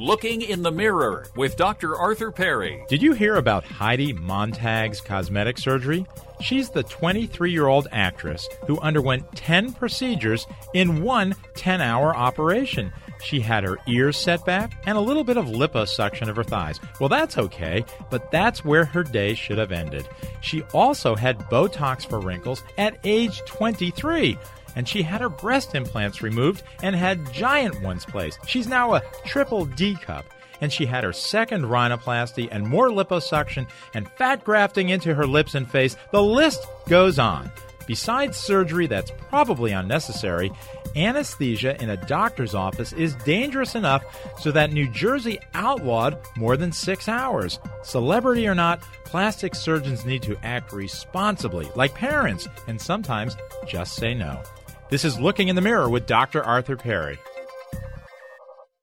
Looking in the Mirror with Dr. Arthur Perry. Did you hear about Heidi Montag's cosmetic surgery? She's the 23 year old actress who underwent 10 procedures in one 10 hour operation. She had her ears set back and a little bit of liposuction of her thighs. Well, that's okay, but that's where her day should have ended. She also had Botox for wrinkles at age 23 and she had her breast implants removed and had giant ones placed. She's now a triple D cup. And she had her second rhinoplasty and more liposuction and fat grafting into her lips and face. The list goes on. Besides surgery that's probably unnecessary, anesthesia in a doctor's office is dangerous enough so that New Jersey outlawed more than six hours. Celebrity or not, plastic surgeons need to act responsibly, like parents, and sometimes just say no. This is Looking in the Mirror with Dr. Arthur Perry.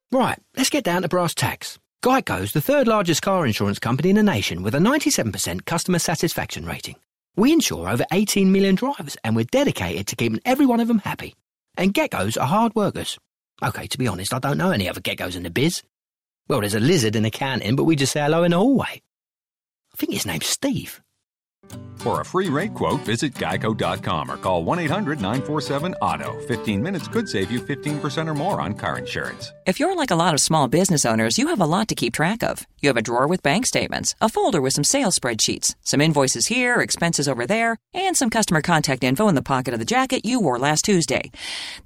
Right, let's get down to brass tacks. Geico's the third largest car insurance company in the nation with a 97% customer satisfaction rating. We insure over 18 million drivers and we're dedicated to keeping every one of them happy. And geckos are hard workers. Okay, to be honest, I don't know any other geckos in the biz. Well, there's a lizard in accounting, but we just say hello in the hallway. I think his name's Steve. For a free rate quote, visit geico.com or call 1 800 947 AUTO. 15 minutes could save you 15% or more on car insurance. If you're like a lot of small business owners, you have a lot to keep track of. You have a drawer with bank statements, a folder with some sales spreadsheets, some invoices here, expenses over there, and some customer contact info in the pocket of the jacket you wore last Tuesday.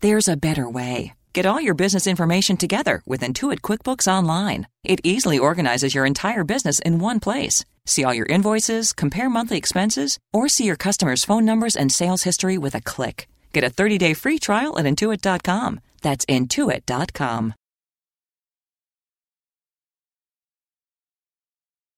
There's a better way. Get all your business information together with Intuit QuickBooks Online. It easily organizes your entire business in one place. See all your invoices, compare monthly expenses, or see your customers' phone numbers and sales history with a click. Get a 30 day free trial at Intuit.com. That's Intuit.com.